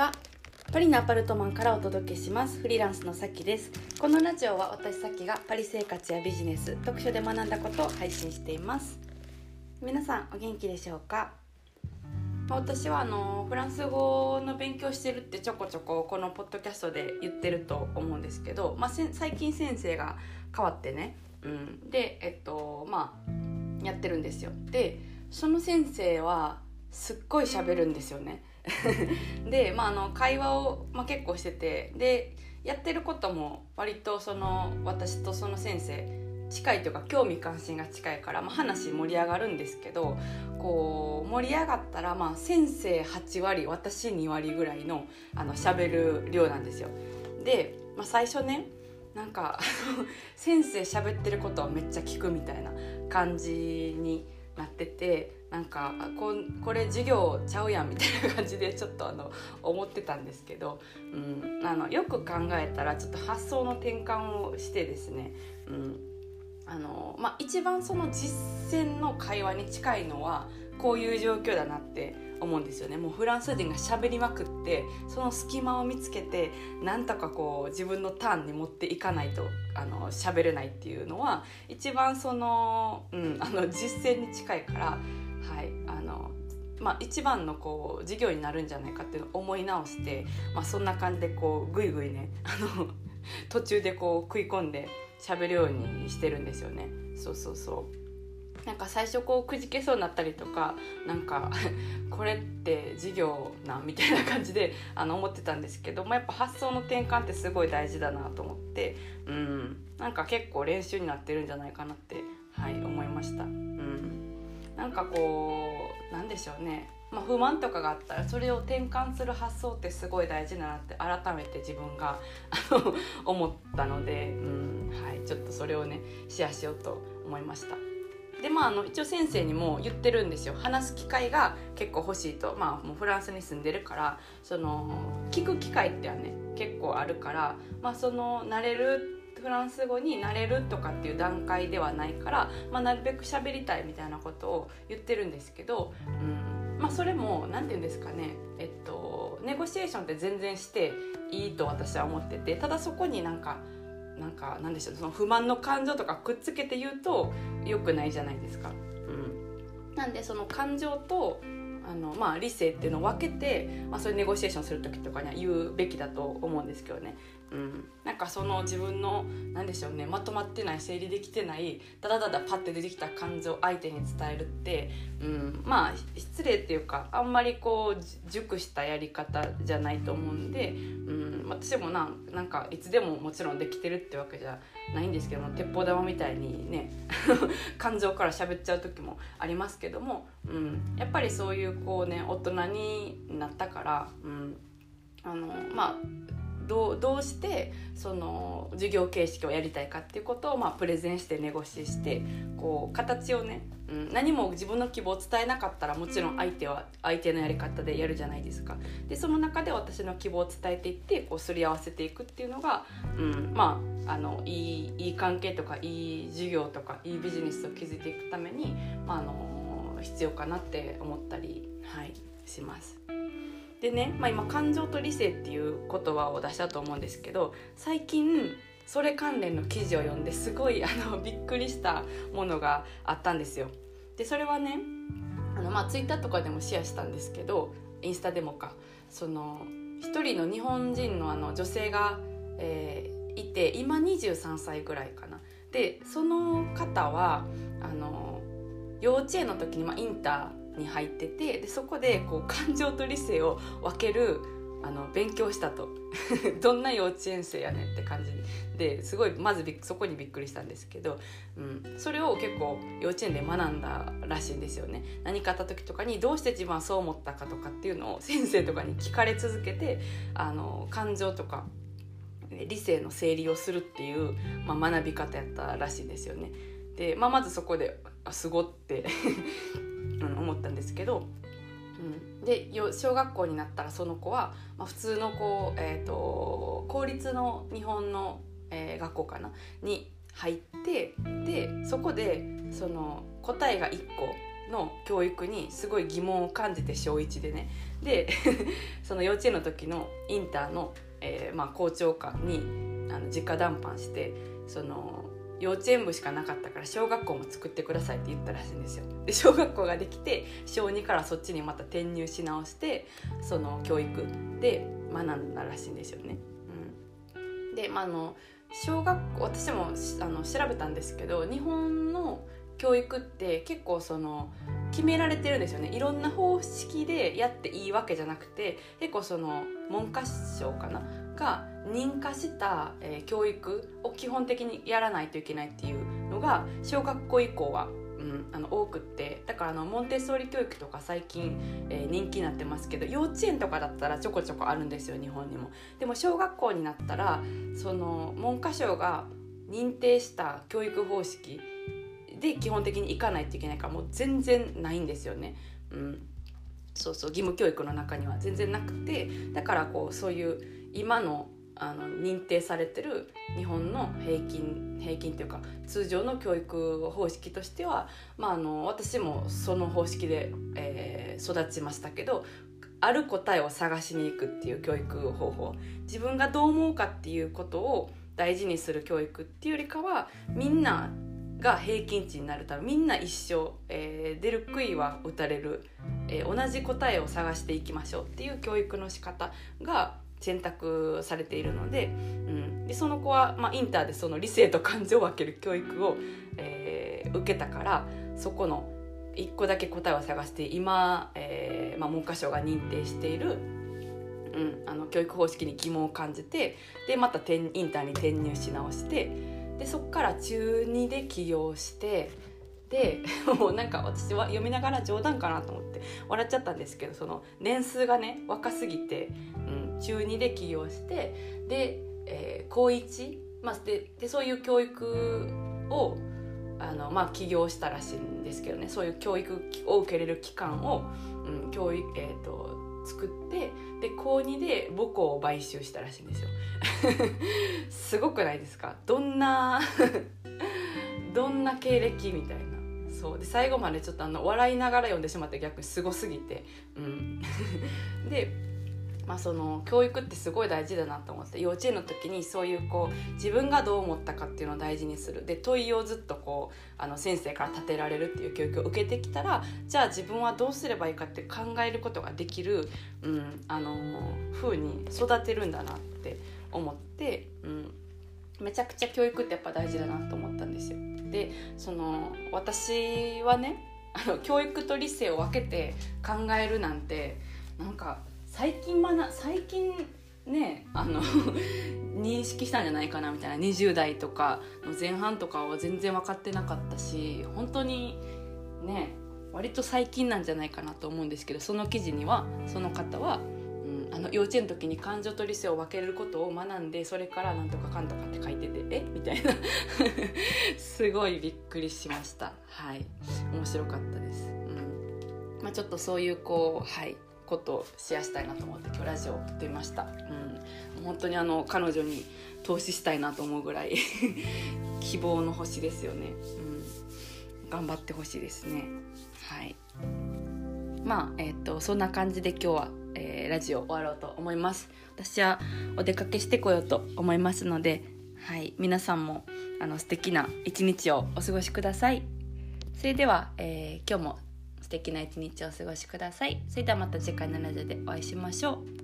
はパリのアパルトマンからお届けします。フリーランスのさきです。このラジオは私さきがパリ生活やビジネス読書で学んだことを配信しています。皆さんお元気でしょうか？私はあのフランス語の勉強してるってちょこちょここのポッドキャストで言ってると思うんですけど、まあ、最近先生が変わってね、うん、でえっとまあやってるんですよ。でその先生はすっごい喋るんですよね。で、まあ、あの会話を、まあ、結構しててでやってることも割とその私とその先生近いというか興味関心が近いから、まあ、話盛り上がるんですけどこう盛り上がったら、まあ、先生8割私2割ぐらいのあの喋る量なんですよ。で、まあ、最初ねなんか 先生喋ってることをめっちゃ聞くみたいな感じになっててなんかここれ授業ちゃうやんみたいな感じでちょっとあの思ってたんですけど、うん、あのよく考えたらちょっと発想の転換をしてですね、うんあのまあ、一番その実践の会話に近いのはこういう状況だなって思うんですよね。もうフランス人が喋りまくってその隙間を見つけてなんとかこう自分のターンに持っていかないとあの喋れないっていうのは一番その,、うん、あの実践に近いから、はいあのまあ、一番のこう授業になるんじゃないかっていうのを思い直して、まあ、そんな感じでこうぐいぐいね あの途中でこう食い込んで喋るようにしてるんですよね。そうそうそうなんか最初こうくじけそうになったりとかなんか これって授業なみたいな感じであの思ってたんですけど、まあ、やっぱ発想の転換ってすごい大事だなと思ってうんなんか結構練習になってるんじゃないかなってはい思いました。なんかこうなんでしょうね。まあ、不満とかがあったらそれを転換する発想ってすごい大事だなって改めて自分が 思ったので、うんはい、ちょっとそれをねシェアしようと思いました。でまああの一応先生にも言ってるんですよ。話す機会が結構欲しいと。まあもうフランスに住んでるからその聞く機会ってはね結構あるからまあその慣れるフランス語になれるとかっていう段階ではないから、まあ、なるべく喋りたいみたいなことを言ってるんですけど、うんまあ、それも何て言うんですかね。えっとネゴシエーションって全然していいと私は思っててただそこになんかなんかなんでしょうその不満の感情とかくっつけて言うと良くないじゃないですか。うん、なんでその感情とあのまあ、理性っていうのを分けて、まあ、そういうネゴシエーションする時とかには言うべきだと思うんですけどね、うん、なんかその自分の何でしょうねまとまってない整理できてないただただパッて出てきた感情を相手に伝えるって、うん、まあ失礼っていうかあんまりこう熟したやり方じゃないと思うんで、うん、私もななんかいつでももちろんできてるってわけじゃないんですけども鉄砲玉みたいにね 感情から喋っちゃう時もありますけども、うん、やっぱりそういうこうね大人になったから、うん、あのまあどうどうしてその授業形式をやりたいかっていうことを、まあ、プレゼンしてネゴシしてこう形をね、うん、何も自分の希望を伝えなかったらもちろん相手は相手のやり方でやるじゃないですか。でその中で私の希望を伝えていってこうすり合わせていくっていうのが、うん、まああのいいいい関係とかいい授業とかいいビジネスを築いていくために、まあ、あの必要かなって思ったり、はい、します。でね、まあ、今感情と理性っていう言葉を出したと思うんですけど最近それ関連の記事を読んですごいあの びっくりしたものがあったんですよ。でそれはねあの、まあ、ツイッターとかでもシェアしたんですけどインスタでもかその一人の日本人のあの女性が、えー、いて今23歳ぐらいかな。でその方はあの幼稚園の時に、まあ、インターに入っててでそこでこう感情と理性を分けるあの勉強したと。どんな幼稚園生やねんって感じ。ですごいまずそこにびっくりしたんですけど、うん、それを結構幼稚園で学んだらしいんですよね。何かあった時とかにどうして自分はそう思ったかとかっていうのを先生とかに聞かれ続けてあの感情とか理性の整理をするっていう、まあ、学び方やったらしいんですよね。で、まあ、まずそこで「すご」って。思ったんですけど、うん、で小学校になったらその子は、まあ、普通のこう、えーと、公立の日本の、えー、学校かな？に入ってでそこでその答えが1個の教育にすごい疑問を感じて小1でね。で その幼稚園の時のインターの、えーまあ、校長官にあの直談判してその幼稚園部しかなかったから小学校も作ってくださいって言ったらしいんですよ。で小学校ができて小2からそっちにまた転入し直してその教育で学んだらしいんですよね。うん、で、まあ、あの小学校私もあの調べたんですけど日本の教育って結構その決められてるんですよね。いろんな方式でやっていいわけじゃなくて結構その文科省かな？が認可した、えー、教育を基本的にやらないといけないっていうのが小学校以降は、うん、あの多くってだからあのモンテッソーリ教育とか最近、えー、人気になってますけど幼稚園とかだったらちょこちょこあるんですよ日本にも。でも小学校になったらその文科省が認定した教育方式で基本的に行かないといけないからもう全然ないんですよね。うんそうそう義務教育の中には全然なくてだからこうそういう今のあの認定されてる日本の平均平均というか通常の教育方式としては、まあ、あの私もその方式で、えー、育ちましたけどある答えを探しに行くっていう教育方法。自分がどう思うかっていうことを大事にする教育っていうよりかはみんなが平均値になるためみんな一緒、えー、出る杭は打たれる、えー、同じ答えを探していきましょうっていう教育の仕方が選択されているので,、うん、でその子は、まあ、インターでその理性と感情を分ける教育を、えー、受けたからそこの1個だけ答えを探して今、えーまあ、文科省が認定している、うん、あの教育方式に疑問を感じてでまたインターに転入し直してでそっから中2で起業してで もうなんか私は読みながら冗談かなと思って笑っちゃったんですけどその年数がね若すぎて、中2で起業してで、えー、高1、まあ、ででそういう教育をあの、まあ、起業したらしいんですけどね。そういう教育を受けれる機関を、うん、教育、えーと作ってで高2で母校を買収したらしいんですよ。すごくないですか？どんな どんな経歴みたいな。そう。で最後までちょっとあの笑いながら読んでしまって逆にすごすぎて。うん。でまあ、その教育ってすごい大事だなと思って幼稚園の時にそういうこう自分がどう思ったかっていうのを大事にするで問いをずっとこうあの先生から立てられるっていう教育を受けてきたらじゃあ自分はどうすればいいかって考えることができる、うん、あの風に育てるんだなって思って、うん、めちゃくちゃ教育ってやっぱ大事だなと思ったんですよ。でその私はねあの教育と理性を分けて考えるなんてなんか最近学最近ねあの 認識したんじゃないかなみたいな。20代とかの前半とかは全然分かってなかったし本当にね割と最近なんじゃないかなと思うんですけどその記事にはその方は、うん、あの幼稚園の時に感情と理性を分けることを学んでそれからなんとかかんとかって書いててえ？みたいな。すごいびっくりしました。はい。面白かったです、うん。まあ、ちょっとそういうこうはい。ことをシェアしたいなと思って今日ラジオを撮ってみました、うん、本当にあの彼女に投資したいなと思うぐらい 希望の星ですよね、うん、頑張ってほしいですね。はい。まあえっ、ー、とそんな感じで今日は、えー、ラジオ終わろうと思います。私はお出かけしてこようと思いますのではい。皆さんもあの素敵な一日をお過ごしください。それでは、えー、今日も素敵な一日をお過ごしください。それではまた次回のラジオでお会いしましょう。